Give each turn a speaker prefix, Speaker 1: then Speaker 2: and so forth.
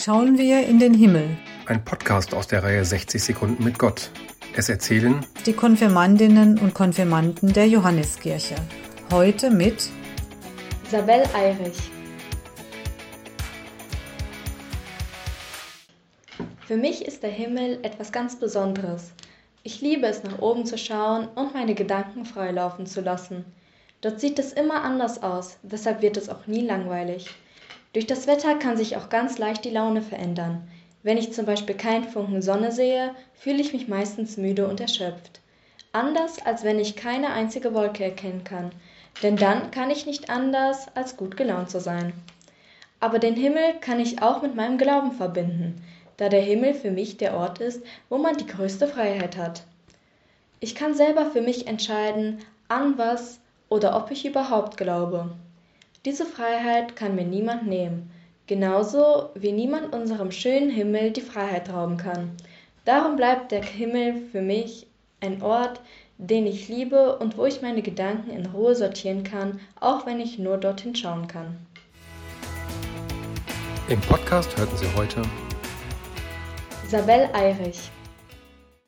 Speaker 1: schauen wir in den Himmel.
Speaker 2: Ein Podcast aus der Reihe 60 Sekunden mit Gott. Es erzählen
Speaker 1: die Konfirmandinnen und Konfirmanden der Johanneskirche. Heute mit
Speaker 3: Isabel Eirich. Für mich ist der Himmel etwas ganz Besonderes. Ich liebe es, nach oben zu schauen und meine Gedanken frei laufen zu lassen. Dort sieht es immer anders aus, deshalb wird es auch nie langweilig. Durch das Wetter kann sich auch ganz leicht die Laune verändern. Wenn ich zum Beispiel keinen Funken Sonne sehe, fühle ich mich meistens müde und erschöpft. Anders als wenn ich keine einzige Wolke erkennen kann, denn dann kann ich nicht anders als gut gelaunt zu sein. Aber den Himmel kann ich auch mit meinem Glauben verbinden, da der Himmel für mich der Ort ist, wo man die größte Freiheit hat. Ich kann selber für mich entscheiden, an was oder ob ich überhaupt glaube. Diese Freiheit kann mir niemand nehmen, genauso wie niemand unserem schönen Himmel die Freiheit rauben kann. Darum bleibt der Himmel für mich ein Ort, den ich liebe und wo ich meine Gedanken in Ruhe sortieren kann, auch wenn ich nur dorthin schauen kann.
Speaker 2: Im Podcast hörten Sie heute
Speaker 3: Isabel Eirich